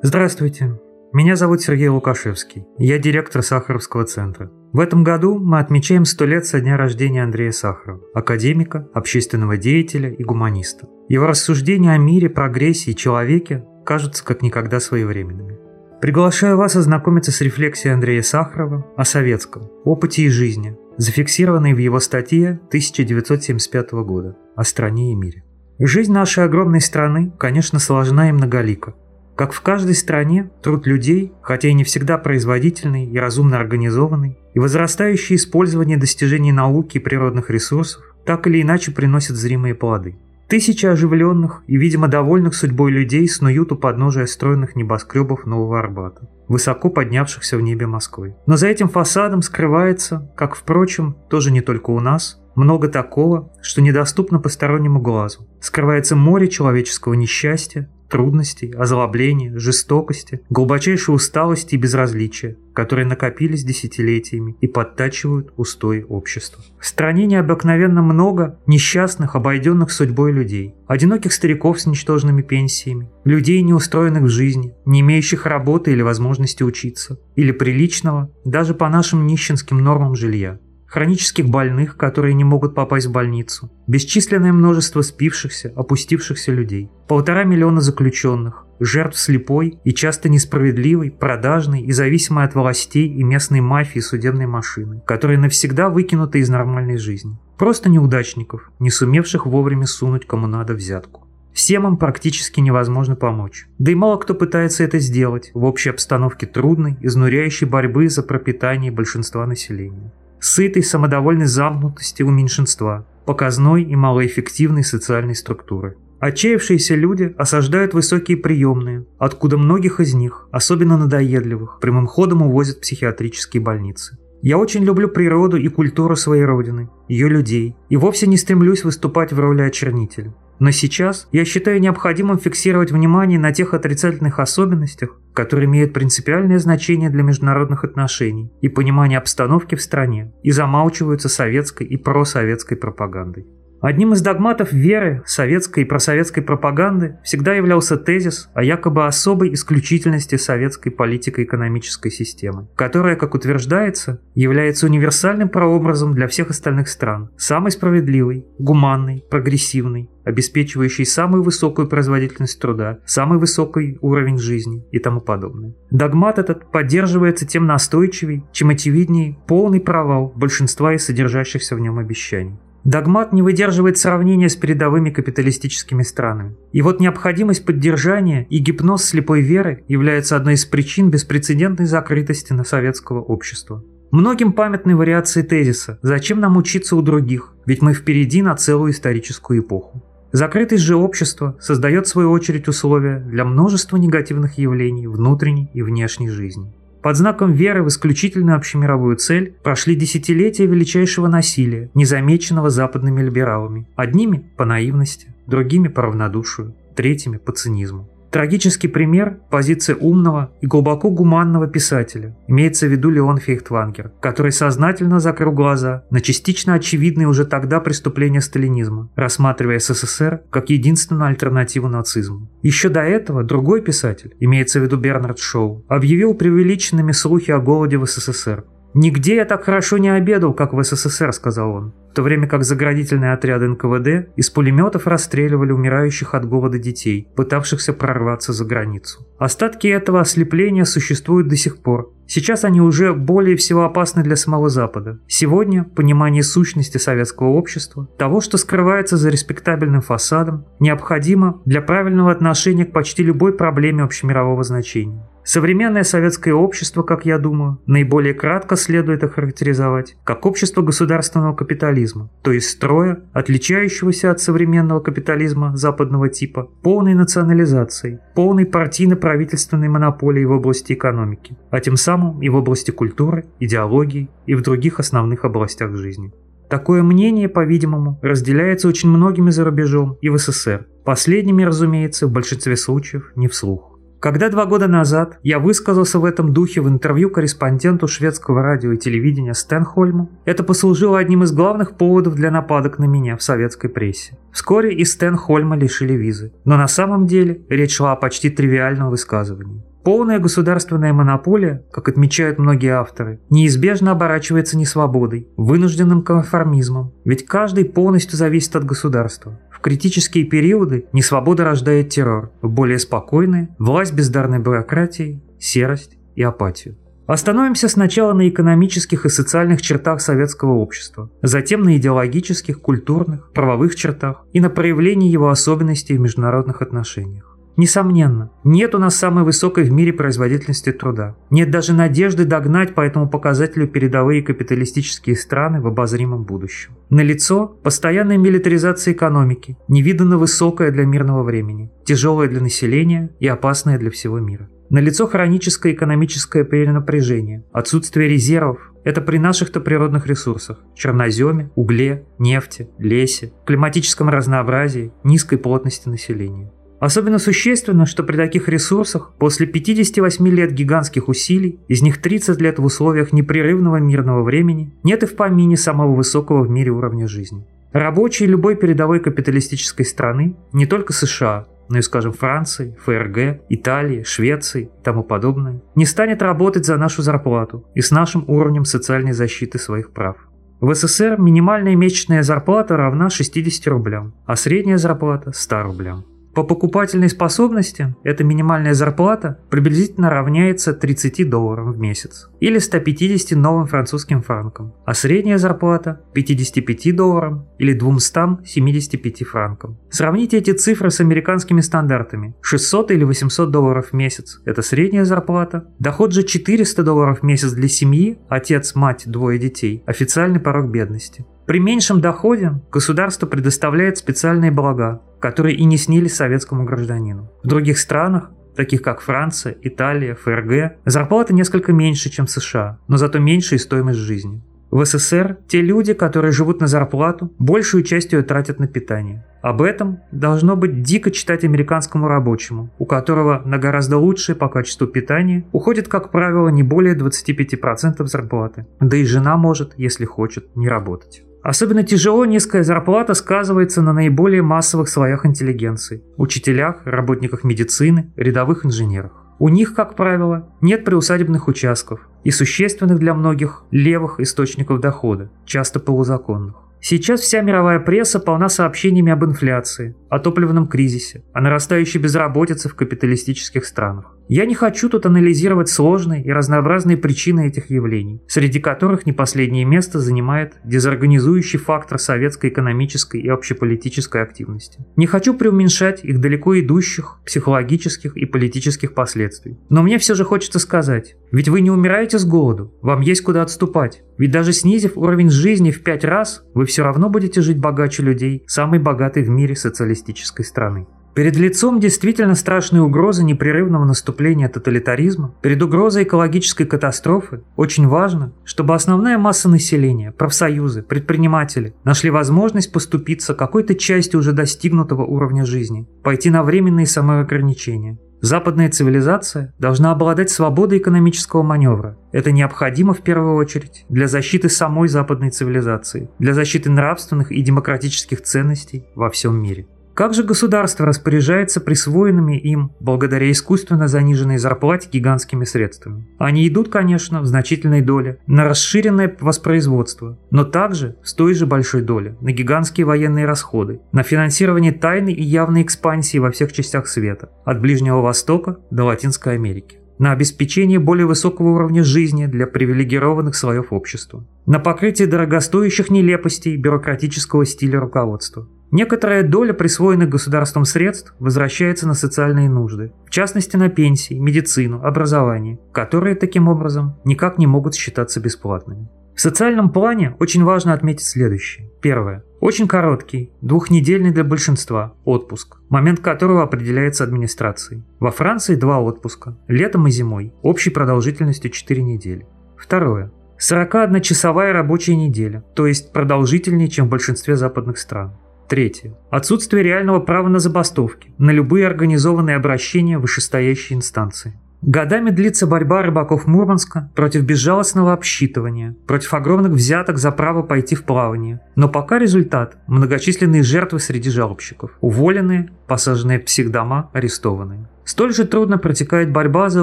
Здравствуйте. Меня зовут Сергей Лукашевский. Я директор Сахаровского центра. В этом году мы отмечаем 100 лет со дня рождения Андрея Сахарова, академика, общественного деятеля и гуманиста. Его рассуждения о мире, прогрессе и человеке кажутся как никогда своевременными. Приглашаю вас ознакомиться с рефлексией Андрея Сахарова о советском опыте и жизни, зафиксированной в его статье 1975 года о стране и мире. Жизнь нашей огромной страны, конечно, сложна и многолика. Как в каждой стране, труд людей, хотя и не всегда производительный и разумно организованный, и возрастающее использование достижений науки и природных ресурсов так или иначе приносят зримые плоды. Тысячи оживленных и, видимо, довольных судьбой людей снуют у подножия стройных небоскребов Нового Арбата, высоко поднявшихся в небе Москвы. Но за этим фасадом скрывается, как, впрочем, тоже не только у нас, много такого, что недоступно постороннему глазу. Скрывается море человеческого несчастья, трудностей, озлобления, жестокости, глубочайшей усталости и безразличия, которые накопились десятилетиями и подтачивают устои общества. В стране необыкновенно много несчастных, обойденных судьбой людей, одиноких стариков с ничтожными пенсиями, людей, не устроенных в жизни, не имеющих работы или возможности учиться, или приличного, даже по нашим нищенским нормам жилья хронических больных, которые не могут попасть в больницу, бесчисленное множество спившихся, опустившихся людей, полтора миллиона заключенных, жертв слепой и часто несправедливой, продажной и зависимой от властей и местной мафии судебной машины, которые навсегда выкинуты из нормальной жизни. Просто неудачников, не сумевших вовремя сунуть кому надо взятку. Всем им практически невозможно помочь. Да и мало кто пытается это сделать в общей обстановке трудной, изнуряющей борьбы за пропитание большинства населения сытой самодовольной замкнутости у меньшинства, показной и малоэффективной социальной структуры. Отчаявшиеся люди осаждают высокие приемные, откуда многих из них, особенно надоедливых, прямым ходом увозят в психиатрические больницы. Я очень люблю природу и культуру своей родины, ее людей, и вовсе не стремлюсь выступать в роли очернителя. Но сейчас я считаю необходимым фиксировать внимание на тех отрицательных особенностях, которые имеют принципиальное значение для международных отношений и понимания обстановки в стране и замалчиваются советской и просоветской пропагандой. Одним из догматов веры, советской и просоветской пропаганды всегда являлся тезис о якобы особой исключительности советской политико-экономической системы, которая, как утверждается, является универсальным прообразом для всех остальных стран, самой справедливой, гуманной, прогрессивной, обеспечивающей самую высокую производительность труда, самый высокий уровень жизни и тому подобное. Догмат этот поддерживается тем настойчивей, чем очевиднее полный провал большинства из содержащихся в нем обещаний. Догмат не выдерживает сравнения с передовыми капиталистическими странами. И вот необходимость поддержания и гипноз слепой веры является одной из причин беспрецедентной закрытости на советского общества. Многим памятны вариации тезиса «Зачем нам учиться у других? Ведь мы впереди на целую историческую эпоху». Закрытость же общества создает в свою очередь условия для множества негативных явлений внутренней и внешней жизни. Под знаком веры в исключительную общемировую цель прошли десятилетия величайшего насилия, незамеченного западными либералами. Одними по наивности, другими по равнодушию, третьими по цинизму. Трагический пример – позиция умного и глубоко гуманного писателя, имеется в виду Леон Фейхтвангер, который сознательно закрыл глаза на частично очевидные уже тогда преступления сталинизма, рассматривая СССР как единственную альтернативу нацизму. Еще до этого другой писатель, имеется в виду Бернард Шоу, объявил преувеличенными слухи о голоде в СССР, «Нигде я так хорошо не обедал, как в СССР», — сказал он, в то время как заградительные отряды НКВД из пулеметов расстреливали умирающих от голода детей, пытавшихся прорваться за границу. Остатки этого ослепления существуют до сих пор. Сейчас они уже более всего опасны для самого Запада. Сегодня понимание сущности советского общества, того, что скрывается за респектабельным фасадом, необходимо для правильного отношения к почти любой проблеме общемирового значения. Современное советское общество, как я думаю, наиболее кратко следует охарактеризовать как общество государственного капитализма, то есть строя, отличающегося от современного капитализма западного типа, полной национализацией, полной партийно-правительственной монополией в области экономики, а тем самым и в области культуры, идеологии и в других основных областях жизни. Такое мнение, по-видимому, разделяется очень многими за рубежом и в СССР. Последними, разумеется, в большинстве случаев не вслух. Когда два года назад я высказался в этом духе в интервью корреспонденту шведского радио и телевидения Стэнхольму, это послужило одним из главных поводов для нападок на меня в советской прессе. Вскоре и Стэнхольма лишили визы, но на самом деле речь шла о почти тривиальном высказывании. Полная государственная монополия, как отмечают многие авторы, неизбежно оборачивается несвободой, вынужденным конформизмом, ведь каждый полностью зависит от государства. В критические периоды несвобода рождает террор, в более спокойные – власть бездарной бюрократии, серость и апатию. Остановимся сначала на экономических и социальных чертах советского общества, затем на идеологических, культурных, правовых чертах и на проявлении его особенностей в международных отношениях. Несомненно, нет у нас самой высокой в мире производительности труда. Нет даже надежды догнать по этому показателю передовые капиталистические страны в обозримом будущем. Налицо постоянная милитаризация экономики, невиданно высокая для мирного времени, тяжелая для населения и опасная для всего мира. Налицо хроническое экономическое перенапряжение, отсутствие резервов, это при наших-то природных ресурсах – черноземе, угле, нефти, лесе, климатическом разнообразии, низкой плотности населения. Особенно существенно, что при таких ресурсах после 58 лет гигантских усилий, из них 30 лет в условиях непрерывного мирного времени, нет и в помине самого высокого в мире уровня жизни. Рабочие любой передовой капиталистической страны, не только США, но и, скажем, Франции, ФРГ, Италии, Швеции и тому подобное, не станет работать за нашу зарплату и с нашим уровнем социальной защиты своих прав. В СССР минимальная месячная зарплата равна 60 рублям, а средняя зарплата – 100 рублям. По покупательной способности эта минимальная зарплата приблизительно равняется 30 долларам в месяц или 150 новым французским франкам, а средняя зарплата 55 долларам или 275 франкам. Сравните эти цифры с американскими стандартами. 600 или 800 долларов в месяц – это средняя зарплата. Доход же 400 долларов в месяц для семьи, отец, мать, двое детей – официальный порог бедности. При меньшем доходе государство предоставляет специальные блага, которые и не снились советскому гражданину. В других странах, таких как Франция, Италия, ФРГ, зарплата несколько меньше, чем в США, но зато меньше и стоимость жизни. В СССР те люди, которые живут на зарплату, большую часть ее тратят на питание. Об этом должно быть дико читать американскому рабочему, у которого на гораздо лучшее по качеству питания уходит, как правило, не более 25% зарплаты. Да и жена может, если хочет, не работать. Особенно тяжело низкая зарплата сказывается на наиболее массовых слоях интеллигенции – учителях, работниках медицины, рядовых инженерах. У них, как правило, нет приусадебных участков и существенных для многих левых источников дохода, часто полузаконных. Сейчас вся мировая пресса полна сообщениями об инфляции, о топливном кризисе, о нарастающей безработице в капиталистических странах. Я не хочу тут анализировать сложные и разнообразные причины этих явлений, среди которых не последнее место занимает дезорганизующий фактор советской экономической и общеполитической активности. Не хочу преуменьшать их далеко идущих психологических и политических последствий. Но мне все же хочется сказать, ведь вы не умираете с голоду, вам есть куда отступать. Ведь даже снизив уровень жизни в пять раз, вы все равно будете жить богаче людей самой богатой в мире социалистической страны. Перед лицом действительно страшной угрозы непрерывного наступления тоталитаризма, перед угрозой экологической катастрофы, очень важно, чтобы основная масса населения, профсоюзы, предприниматели нашли возможность поступиться какой-то частью уже достигнутого уровня жизни, пойти на временные самоограничения. Западная цивилизация должна обладать свободой экономического маневра. Это необходимо в первую очередь для защиты самой западной цивилизации, для защиты нравственных и демократических ценностей во всем мире. Как же государство распоряжается присвоенными им, благодаря искусственно заниженной зарплате, гигантскими средствами? Они идут, конечно, в значительной доле на расширенное воспроизводство, но также с той же большой доли на гигантские военные расходы, на финансирование тайной и явной экспансии во всех частях света, от Ближнего Востока до Латинской Америки на обеспечение более высокого уровня жизни для привилегированных слоев общества, на покрытие дорогостоящих нелепостей бюрократического стиля руководства, Некоторая доля присвоенных государством средств возвращается на социальные нужды, в частности на пенсии, медицину, образование, которые таким образом никак не могут считаться бесплатными. В социальном плане очень важно отметить следующее. Первое. Очень короткий, двухнедельный для большинства отпуск, момент которого определяется администрацией. Во Франции два отпуска, летом и зимой, общей продолжительностью 4 недели. Второе. 41-часовая рабочая неделя, то есть продолжительнее, чем в большинстве западных стран. Третье. Отсутствие реального права на забастовки, на любые организованные обращения вышестоящей инстанции. Годами длится борьба рыбаков Мурманска против безжалостного обсчитывания, против огромных взяток за право пойти в плавание. Но пока результат – многочисленные жертвы среди жалобщиков, уволенные, посаженные в психдома, арестованные. Столь же трудно протекает борьба за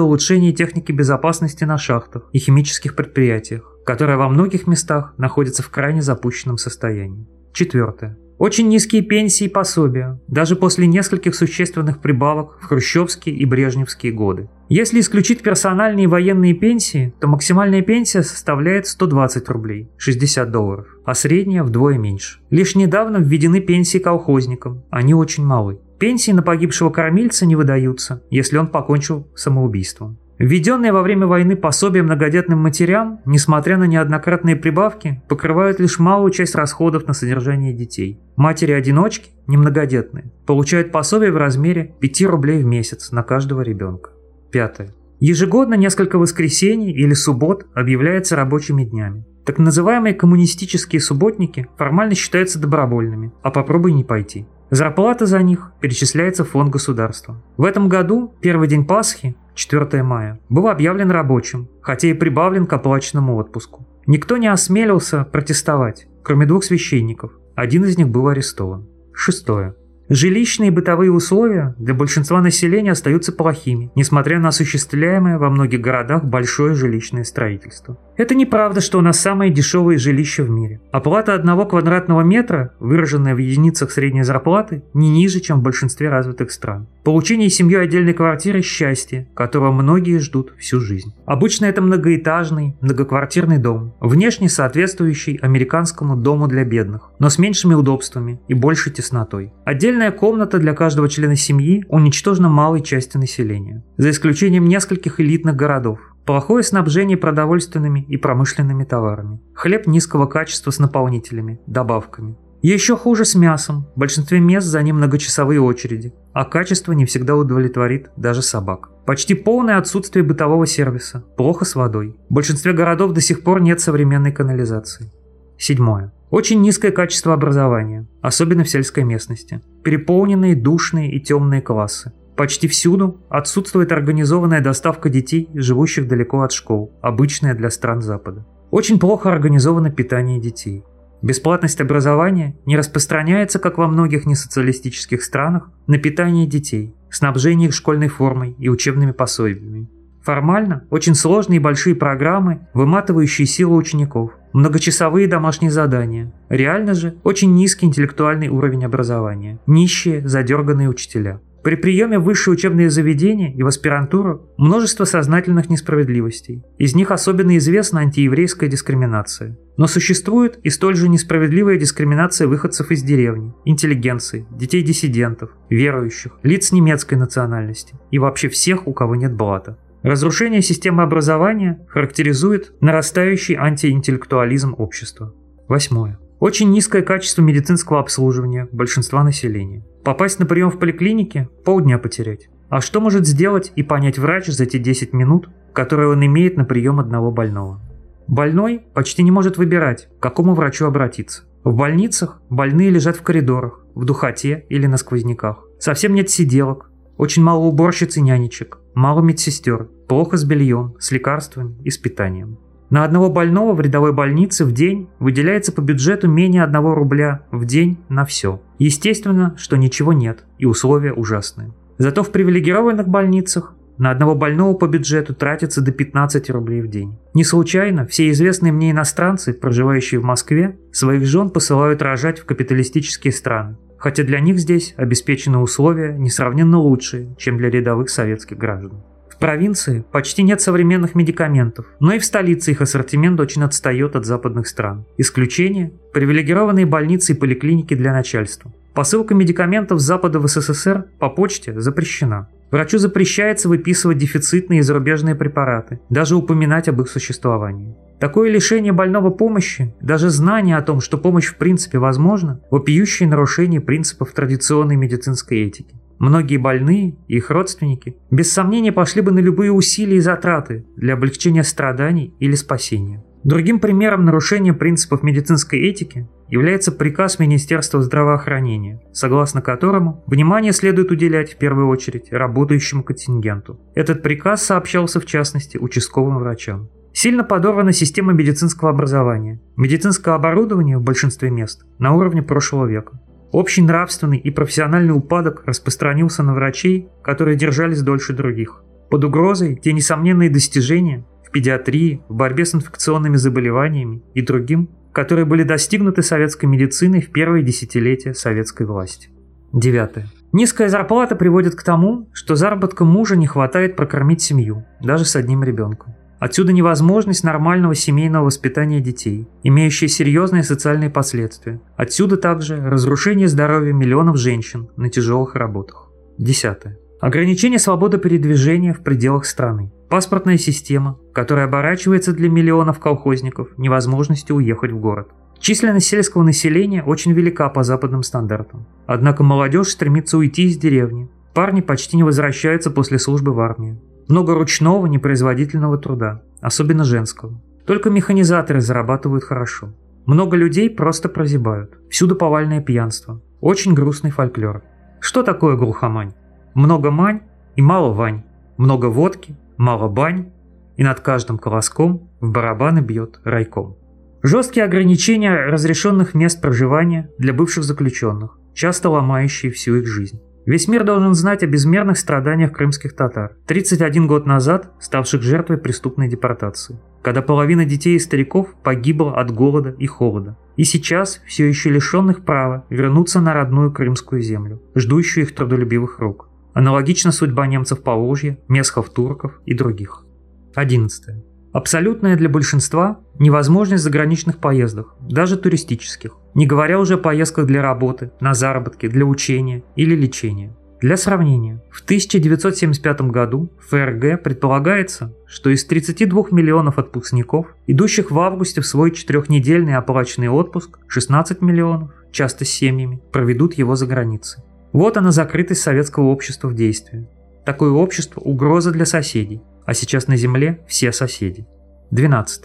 улучшение техники безопасности на шахтах и химических предприятиях, которая во многих местах находится в крайне запущенном состоянии. Четвертое. Очень низкие пенсии и пособия, даже после нескольких существенных прибавок в хрущевские и брежневские годы. Если исключить персональные военные пенсии, то максимальная пенсия составляет 120 рублей, 60 долларов, а средняя вдвое меньше. Лишь недавно введены пенсии колхозникам, они очень малы. Пенсии на погибшего кормильца не выдаются, если он покончил самоубийством. Введенные во время войны пособия многодетным матерям, несмотря на неоднократные прибавки, покрывают лишь малую часть расходов на содержание детей. Матери-одиночки, немногодетные, получают пособие в размере 5 рублей в месяц на каждого ребенка. Пятое. Ежегодно несколько воскресений или суббот объявляются рабочими днями. Так называемые коммунистические субботники формально считаются добровольными, а попробуй не пойти. Зарплата за них перечисляется в фонд государства. В этом году первый день Пасхи 4 мая, был объявлен рабочим, хотя и прибавлен к оплаченному отпуску. Никто не осмелился протестовать, кроме двух священников. Один из них был арестован. Шестое. Жилищные и бытовые условия для большинства населения остаются плохими, несмотря на осуществляемое во многих городах большое жилищное строительство. Это неправда, что у нас самые дешевые жилища в мире. Оплата одного квадратного метра, выраженная в единицах средней зарплаты, не ниже, чем в большинстве развитых стран. Получение семьей отдельной квартиры – счастье, которого многие ждут всю жизнь. Обычно это многоэтажный, многоквартирный дом, внешне соответствующий американскому дому для бедных, но с меньшими удобствами и большей теснотой. Отдельная комната для каждого члена семьи уничтожена малой части населения, за исключением нескольких элитных городов, Плохое снабжение продовольственными и промышленными товарами. Хлеб низкого качества с наполнителями, добавками. Еще хуже с мясом. В большинстве мест за ним многочасовые очереди, а качество не всегда удовлетворит даже собак. Почти полное отсутствие бытового сервиса. Плохо с водой. В большинстве городов до сих пор нет современной канализации. Седьмое. Очень низкое качество образования, особенно в сельской местности. Переполненные, душные и темные классы. Почти всюду отсутствует организованная доставка детей, живущих далеко от школ, обычная для стран Запада. Очень плохо организовано питание детей. Бесплатность образования не распространяется, как во многих несоциалистических странах, на питание детей, снабжение их школьной формой и учебными пособиями. Формально очень сложные и большие программы, выматывающие силы учеников, многочасовые домашние задания. Реально же очень низкий интеллектуальный уровень образования, нищие, задерганные учителя. При приеме в высшие учебные заведения и в аспирантуру множество сознательных несправедливостей. Из них особенно известна антиеврейская дискриминация. Но существует и столь же несправедливая дискриминация выходцев из деревни, интеллигенции, детей диссидентов, верующих, лиц немецкой национальности и вообще всех, у кого нет блата. Разрушение системы образования характеризует нарастающий антиинтеллектуализм общества. Восьмое. Очень низкое качество медицинского обслуживания большинства населения. Попасть на прием в поликлинике – полдня потерять. А что может сделать и понять врач за те 10 минут, которые он имеет на прием одного больного? Больной почти не может выбирать, к какому врачу обратиться. В больницах больные лежат в коридорах, в духоте или на сквозняках. Совсем нет сиделок, очень мало уборщиц и нянечек, мало медсестер, плохо с бельем, с лекарствами и с питанием. На одного больного в рядовой больнице в день выделяется по бюджету менее 1 рубля в день на все. Естественно, что ничего нет и условия ужасные. Зато в привилегированных больницах на одного больного по бюджету тратится до 15 рублей в день. Не случайно все известные мне иностранцы, проживающие в Москве, своих жен посылают рожать в капиталистические страны, хотя для них здесь обеспечены условия несравненно лучшие, чем для рядовых советских граждан. В провинции почти нет современных медикаментов, но и в столице их ассортимент очень отстает от западных стран. Исключение – привилегированные больницы и поликлиники для начальства. Посылка медикаментов с Запада в СССР по почте запрещена. Врачу запрещается выписывать дефицитные и зарубежные препараты, даже упоминать об их существовании. Такое лишение больного помощи, даже знание о том, что помощь в принципе возможна, вопиющее нарушение принципов традиционной медицинской этики. Многие больные и их родственники без сомнения пошли бы на любые усилия и затраты для облегчения страданий или спасения. Другим примером нарушения принципов медицинской этики является приказ Министерства здравоохранения, согласно которому внимание следует уделять в первую очередь работающему контингенту. Этот приказ сообщался в частности участковым врачам. Сильно подорвана система медицинского образования. Медицинское оборудование в большинстве мест на уровне прошлого века. Общий нравственный и профессиональный упадок распространился на врачей, которые держались дольше других. Под угрозой те несомненные достижения в педиатрии, в борьбе с инфекционными заболеваниями и другим, которые были достигнуты советской медициной в первые десятилетия советской власти. Девятое. Низкая зарплата приводит к тому, что заработка мужа не хватает прокормить семью, даже с одним ребенком. Отсюда невозможность нормального семейного воспитания детей, имеющие серьезные социальные последствия. Отсюда также разрушение здоровья миллионов женщин на тяжелых работах. Десятое. Ограничение свободы передвижения в пределах страны. Паспортная система, которая оборачивается для миллионов колхозников невозможностью уехать в город. Численность сельского населения очень велика по западным стандартам. Однако молодежь стремится уйти из деревни. Парни почти не возвращаются после службы в армию. Много ручного непроизводительного труда, особенно женского. Только механизаторы зарабатывают хорошо. Много людей просто прозябают. Всюду повальное пьянство. Очень грустный фольклор. Что такое глухомань? Много мань и мало вань. Много водки, мало бань. И над каждым колоском в барабаны бьет райком. Жесткие ограничения разрешенных мест проживания для бывших заключенных, часто ломающие всю их жизнь. Весь мир должен знать о безмерных страданиях крымских татар, 31 год назад ставших жертвой преступной депортации, когда половина детей и стариков погибла от голода и холода, и сейчас все еще лишенных права вернуться на родную крымскую землю, ждущую их трудолюбивых рук. Аналогична судьба немцев Поволжья, месхов-турков и других. 11. Абсолютная для большинства невозможность заграничных поездок, даже туристических, не говоря уже о поездках для работы, на заработки, для учения или лечения. Для сравнения, в 1975 году в ФРГ предполагается, что из 32 миллионов отпускников, идущих в августе в свой четырехнедельный оплаченный отпуск, 16 миллионов, часто с семьями, проведут его за границей. Вот она закрытость советского общества в действии. Такое общество – угроза для соседей, а сейчас на Земле все соседи. 12.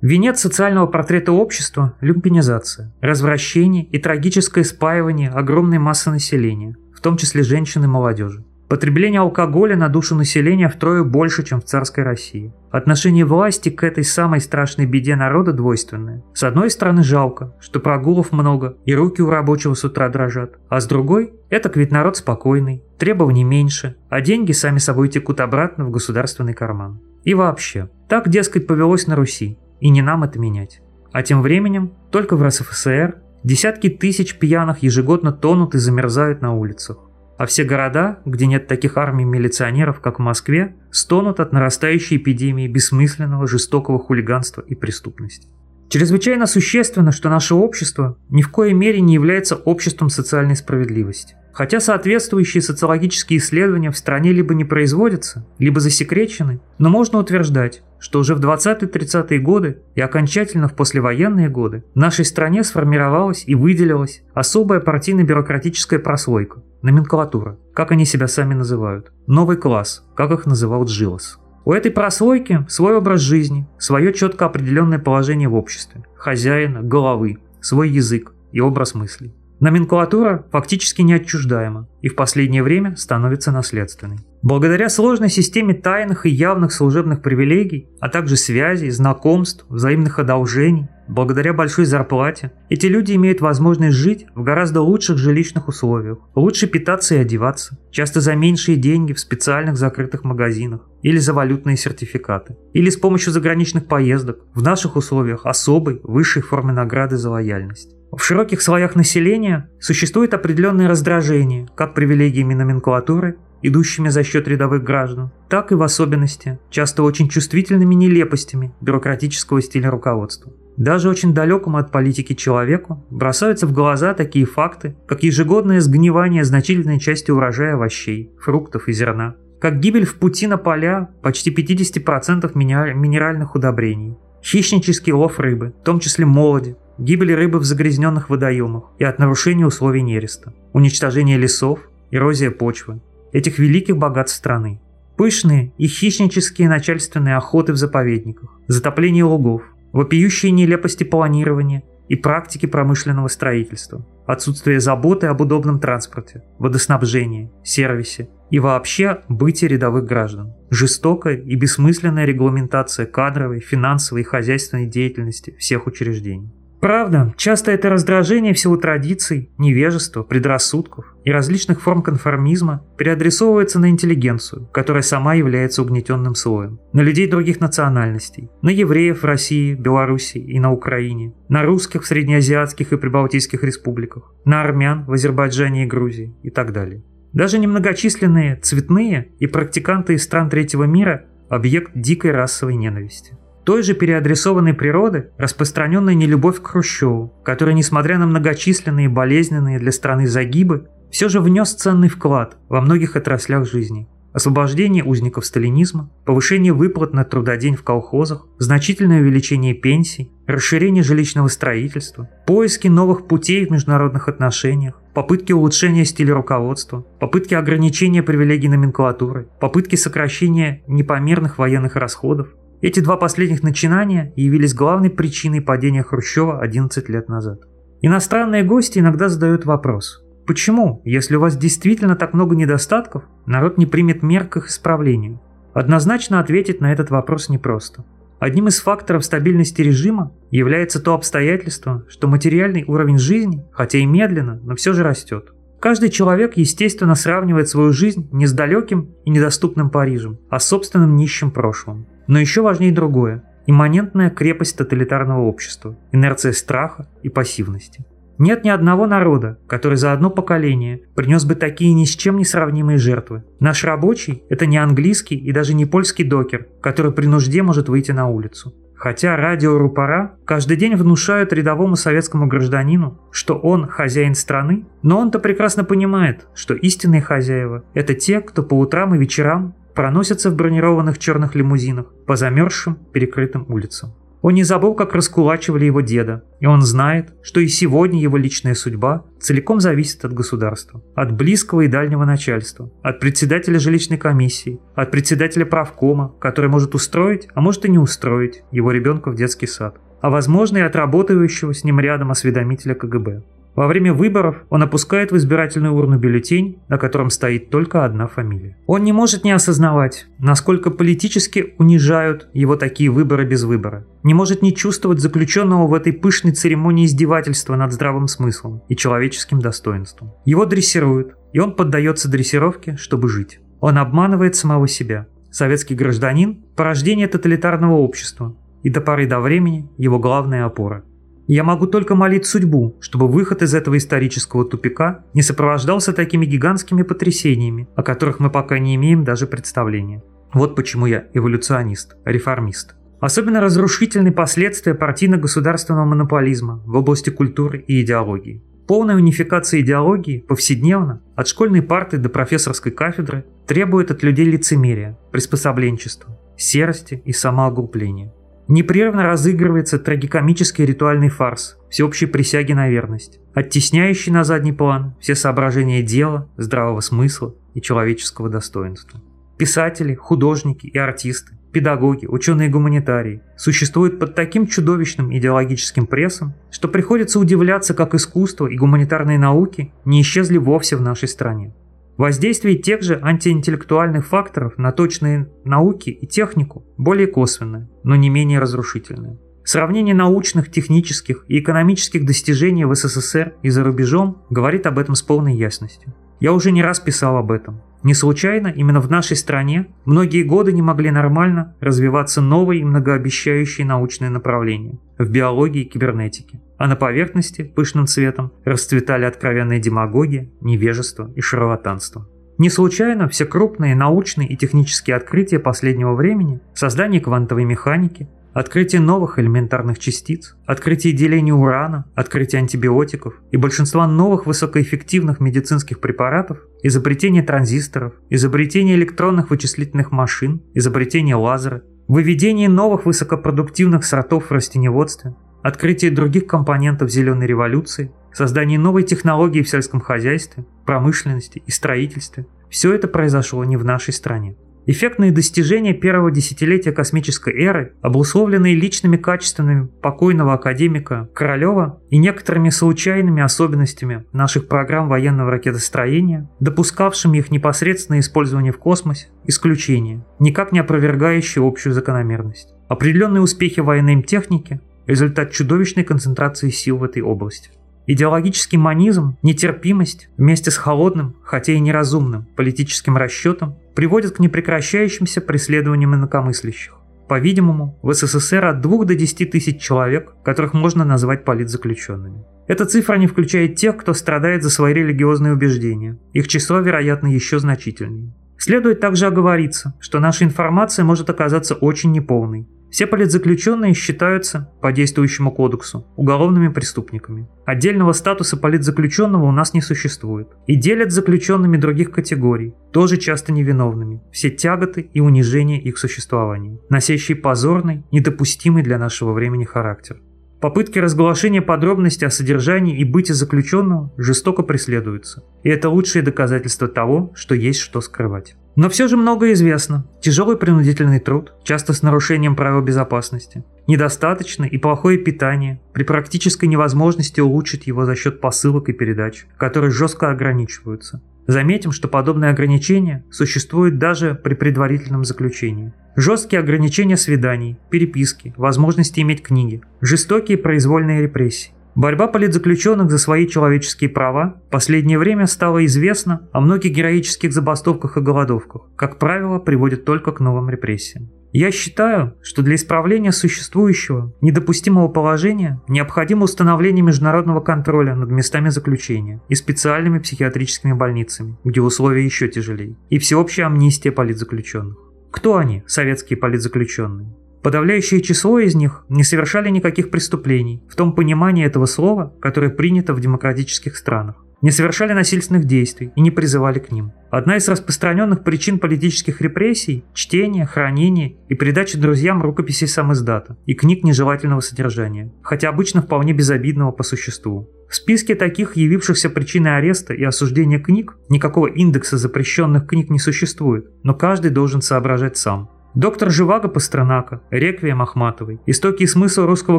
Венец социального портрета общества – люмпинизация, развращение и трагическое спаивание огромной массы населения, в том числе женщин и молодежи. Потребление алкоголя на душу населения втрое больше, чем в царской России. Отношение власти к этой самой страшной беде народа двойственное. С одной стороны жалко, что прогулов много и руки у рабочего с утра дрожат, а с другой – это ведь народ спокойный, требований меньше, а деньги сами собой текут обратно в государственный карман. И вообще, так, дескать, повелось на Руси, и не нам это менять. А тем временем, только в РСФСР десятки тысяч пьяных ежегодно тонут и замерзают на улицах а все города, где нет таких армий милиционеров, как в Москве, стонут от нарастающей эпидемии бессмысленного жестокого хулиганства и преступности. Чрезвычайно существенно, что наше общество ни в коей мере не является обществом социальной справедливости. Хотя соответствующие социологические исследования в стране либо не производятся, либо засекречены, но можно утверждать, что уже в 20-30-е годы и окончательно в послевоенные годы в нашей стране сформировалась и выделилась особая партийно-бюрократическая прослойка, номенклатура, как они себя сами называют, новый класс, как их называл Джилос. У этой прослойки свой образ жизни, свое четко определенное положение в обществе, хозяина, головы, свой язык и образ мыслей. Номенклатура фактически неотчуждаема и в последнее время становится наследственной. Благодаря сложной системе тайных и явных служебных привилегий, а также связей, знакомств, взаимных одолжений, благодаря большой зарплате, эти люди имеют возможность жить в гораздо лучших жилищных условиях, лучше питаться и одеваться, часто за меньшие деньги в специальных закрытых магазинах или за валютные сертификаты, или с помощью заграничных поездок, в наших условиях особой, высшей формы награды за лояльность. В широких слоях населения существует определенное раздражение как привилегиями номенклатуры, идущими за счет рядовых граждан, так и в особенности, часто очень чувствительными нелепостями бюрократического стиля руководства. Даже очень далекому от политики человеку бросаются в глаза такие факты, как ежегодное сгнивание значительной части урожая овощей, фруктов и зерна, как гибель в пути на поля почти 50% минеральных удобрений, хищнический лов рыбы, в том числе молоди, гибели рыбы в загрязненных водоемах и от нарушения условий нереста, уничтожение лесов, эрозия почвы, этих великих богатств страны. Пышные и хищнические начальственные охоты в заповедниках, затопление лугов, вопиющие нелепости планирования и практики промышленного строительства, отсутствие заботы об удобном транспорте, водоснабжении, сервисе и вообще быте рядовых граждан, жестокая и бессмысленная регламентация кадровой, финансовой и хозяйственной деятельности всех учреждений. Правда, часто это раздражение в силу традиций, невежества, предрассудков и различных форм конформизма переадресовывается на интеллигенцию, которая сама является угнетенным слоем, на людей других национальностей, на евреев в России, Беларуси и на Украине, на русских в среднеазиатских и прибалтийских республиках, на армян в Азербайджане и Грузии и так далее. Даже немногочисленные цветные и практиканты из стран третьего мира – объект дикой расовой ненависти той же переадресованной природы распространенная нелюбовь к Хрущеву, который, несмотря на многочисленные болезненные для страны загибы, все же внес ценный вклад во многих отраслях жизни. Освобождение узников сталинизма, повышение выплат на трудодень в колхозах, значительное увеличение пенсий, расширение жилищного строительства, поиски новых путей в международных отношениях, попытки улучшения стиля руководства, попытки ограничения привилегий номенклатуры, попытки сокращения непомерных военных расходов, эти два последних начинания явились главной причиной падения Хрущева 11 лет назад. Иностранные гости иногда задают вопрос, почему, если у вас действительно так много недостатков, народ не примет мер к их исправлению? Однозначно ответить на этот вопрос непросто. Одним из факторов стабильности режима является то обстоятельство, что материальный уровень жизни, хотя и медленно, но все же растет. Каждый человек, естественно, сравнивает свою жизнь не с далеким и недоступным Парижем, а с собственным нищим прошлым. Но еще важнее другое – имманентная крепость тоталитарного общества, инерция страха и пассивности. Нет ни одного народа, который за одно поколение принес бы такие ни с чем не сравнимые жертвы. Наш рабочий – это не английский и даже не польский докер, который при нужде может выйти на улицу. Хотя радиорупора каждый день внушают рядовому советскому гражданину, что он хозяин страны, но он-то прекрасно понимает, что истинные хозяева – это те, кто по утрам и вечерам проносятся в бронированных черных лимузинах по замерзшим перекрытым улицам. Он не забыл, как раскулачивали его деда, и он знает, что и сегодня его личная судьба целиком зависит от государства, от близкого и дальнего начальства, от председателя жилищной комиссии, от председателя правкома, который может устроить, а может и не устроить его ребенка в детский сад, а возможно и от работающего с ним рядом осведомителя КГБ. Во время выборов он опускает в избирательную урну бюллетень, на котором стоит только одна фамилия. Он не может не осознавать, насколько политически унижают его такие выборы без выбора. Не может не чувствовать заключенного в этой пышной церемонии издевательства над здравым смыслом и человеческим достоинством. Его дрессируют, и он поддается дрессировке, чтобы жить. Он обманывает самого себя. Советский гражданин – порождение тоталитарного общества, и до поры до времени его главная опора – я могу только молить судьбу, чтобы выход из этого исторического тупика не сопровождался такими гигантскими потрясениями, о которых мы пока не имеем даже представления. Вот почему я эволюционист, реформист. Особенно разрушительны последствия партийно-государственного монополизма в области культуры и идеологии. Полная унификация идеологии повседневно, от школьной парты до профессорской кафедры, требует от людей лицемерия, приспособленчества, серости и самооглупления. Непрерывно разыгрывается трагикомический ритуальный фарс всеобщей присяги на верность, оттесняющий на задний план все соображения дела, здравого смысла и человеческого достоинства. Писатели, художники и артисты, педагоги, ученые-гуманитарии существуют под таким чудовищным идеологическим прессом, что приходится удивляться, как искусство и гуманитарные науки не исчезли вовсе в нашей стране. Воздействие тех же антиинтеллектуальных факторов на точные науки и технику более косвенное, но не менее разрушительное. Сравнение научных, технических и экономических достижений в СССР и за рубежом говорит об этом с полной ясностью. Я уже не раз писал об этом. Не случайно именно в нашей стране многие годы не могли нормально развиваться новые и многообещающие научные направления в биологии и кибернетике. А на поверхности, пышным цветом, расцветали откровенная демагогия, невежество и шарлатанство. Не случайно все крупные научные и технические открытия последнего времени, создание квантовой механики, Открытие новых элементарных частиц, открытие деления урана, открытие антибиотиков и большинства новых высокоэффективных медицинских препаратов, изобретение транзисторов, изобретение электронных вычислительных машин, изобретение лазера, выведение новых высокопродуктивных сортов в растеневодстве, открытие других компонентов зеленой революции, создание новой технологии в сельском хозяйстве, промышленности и строительстве – все это произошло не в нашей стране. Эффектные достижения первого десятилетия космической эры, обусловленные личными качествами покойного академика Королева и некоторыми случайными особенностями наших программ военного ракетостроения, допускавшими их непосредственное использование в космосе, исключение, никак не опровергающие общую закономерность. Определенные успехи военной техники – результат чудовищной концентрации сил в этой области. Идеологический манизм, нетерпимость вместе с холодным, хотя и неразумным, политическим расчетом приводят к непрекращающимся преследованиям инакомыслящих. По-видимому, в СССР от 2 до 10 тысяч человек, которых можно назвать политзаключенными. Эта цифра не включает тех, кто страдает за свои религиозные убеждения. Их число, вероятно, еще значительнее. Следует также оговориться, что наша информация может оказаться очень неполной, все политзаключенные считаются, по действующему кодексу, уголовными преступниками. Отдельного статуса политзаключенного у нас не существует. И делят заключенными других категорий, тоже часто невиновными, все тяготы и унижения их существования, носящие позорный, недопустимый для нашего времени характер. Попытки разглашения подробностей о содержании и быте заключенного жестоко преследуются. И это лучшее доказательство того, что есть что скрывать. Но все же многое известно. Тяжелый принудительный труд, часто с нарушением правил безопасности, недостаточное и плохое питание, при практической невозможности улучшить его за счет посылок и передач, которые жестко ограничиваются. Заметим, что подобные ограничения существуют даже при предварительном заключении. Жесткие ограничения свиданий, переписки, возможности иметь книги, жестокие произвольные репрессии. Борьба политзаключенных за свои человеческие права в последнее время стала известна о многих героических забастовках и голодовках, как правило, приводит только к новым репрессиям. Я считаю, что для исправления существующего недопустимого положения необходимо установление международного контроля над местами заключения и специальными психиатрическими больницами, где условия еще тяжелее, и всеобщая амнистия политзаключенных. Кто они, советские политзаключенные? Подавляющее число из них не совершали никаких преступлений в том понимании этого слова, которое принято в демократических странах. Не совершали насильственных действий и не призывали к ним. Одна из распространенных причин политических репрессий – чтение, хранение и передача друзьям рукописей сам издата и книг нежелательного содержания, хотя обычно вполне безобидного по существу. В списке таких, явившихся причиной ареста и осуждения книг, никакого индекса запрещенных книг не существует, но каждый должен соображать сам. Доктор Живаго Пастернака, Реквием Ахматовой, Истоки и смысл русского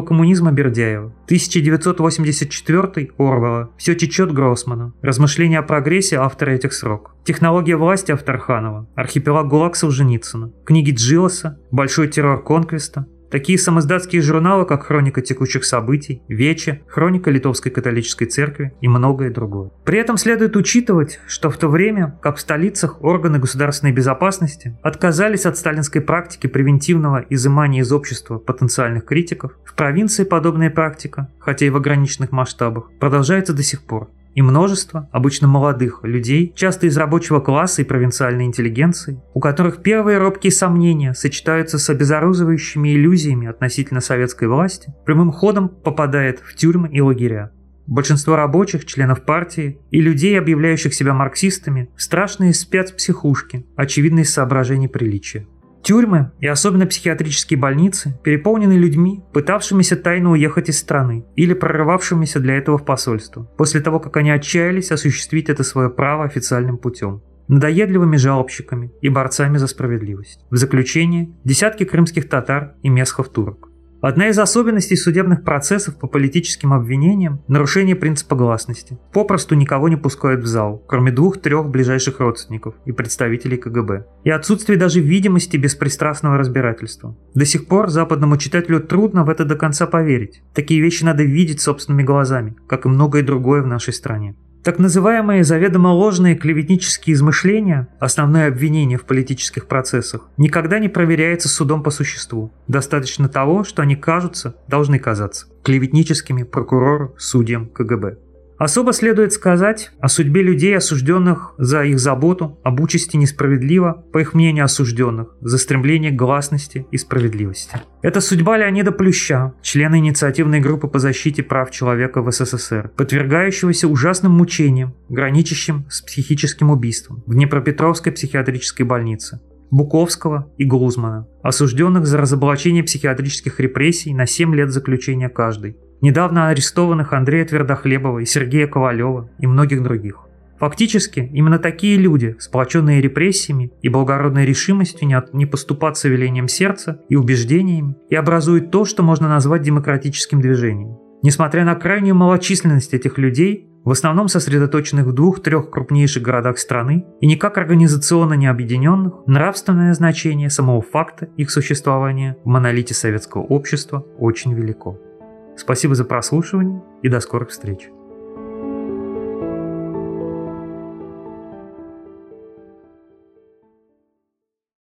коммунизма Бердяева, 1984 Орвала, Все течет Гроссмана, Размышления о прогрессе автора этих срок, Технология власти Авторханова, Архипелаг ГУЛАГ Солженицына, книги Джилоса, Большой террор Конквиста, Такие самоиздатские журналы, как «Хроника текущих событий», «Вече», «Хроника Литовской католической церкви» и многое другое. При этом следует учитывать, что в то время, как в столицах органы государственной безопасности отказались от сталинской практики превентивного изымания из общества потенциальных критиков, в провинции подобная практика, хотя и в ограниченных масштабах, продолжается до сих пор и множество, обычно молодых, людей, часто из рабочего класса и провинциальной интеллигенции, у которых первые робкие сомнения сочетаются с обезоруживающими иллюзиями относительно советской власти, прямым ходом попадает в тюрьмы и лагеря. Большинство рабочих, членов партии и людей, объявляющих себя марксистами, страшные спецпсихушки, очевидные соображения приличия. Тюрьмы и особенно психиатрические больницы переполнены людьми, пытавшимися тайно уехать из страны или прорывавшимися для этого в посольство, после того, как они отчаялись осуществить это свое право официальным путем надоедливыми жалобщиками и борцами за справедливость. В заключение – десятки крымских татар и месхов турок. Одна из особенностей судебных процессов по политическим обвинениям – нарушение принципа гласности. Попросту никого не пускают в зал, кроме двух-трех ближайших родственников и представителей КГБ. И отсутствие даже видимости беспристрастного разбирательства. До сих пор западному читателю трудно в это до конца поверить. Такие вещи надо видеть собственными глазами, как и многое другое в нашей стране. Так называемые заведомо ложные клеветнические измышления, основное обвинение в политических процессах, никогда не проверяется судом по существу. Достаточно того, что они кажутся, должны казаться, клеветническими прокурору, судьям КГБ. Особо следует сказать о судьбе людей, осужденных за их заботу об участи несправедливо, по их мнению осужденных, за стремление к гласности и справедливости. Это судьба Леонида Плюща, члена инициативной группы по защите прав человека в СССР, подвергающегося ужасным мучениям, граничащим с психическим убийством в Днепропетровской психиатрической больнице. Буковского и Глузмана, осужденных за разоблачение психиатрических репрессий на 7 лет заключения каждый недавно арестованных Андрея Твердохлебова и Сергея Ковалева и многих других. Фактически, именно такие люди, сплоченные репрессиями и благородной решимостью не, от, не поступаться велением сердца и убеждениями, и образуют то, что можно назвать демократическим движением. Несмотря на крайнюю малочисленность этих людей, в основном сосредоточенных в двух-трех крупнейших городах страны и никак организационно не объединенных, нравственное значение самого факта их существования в монолите советского общества очень велико. Спасибо за прослушивание и до скорых встреч.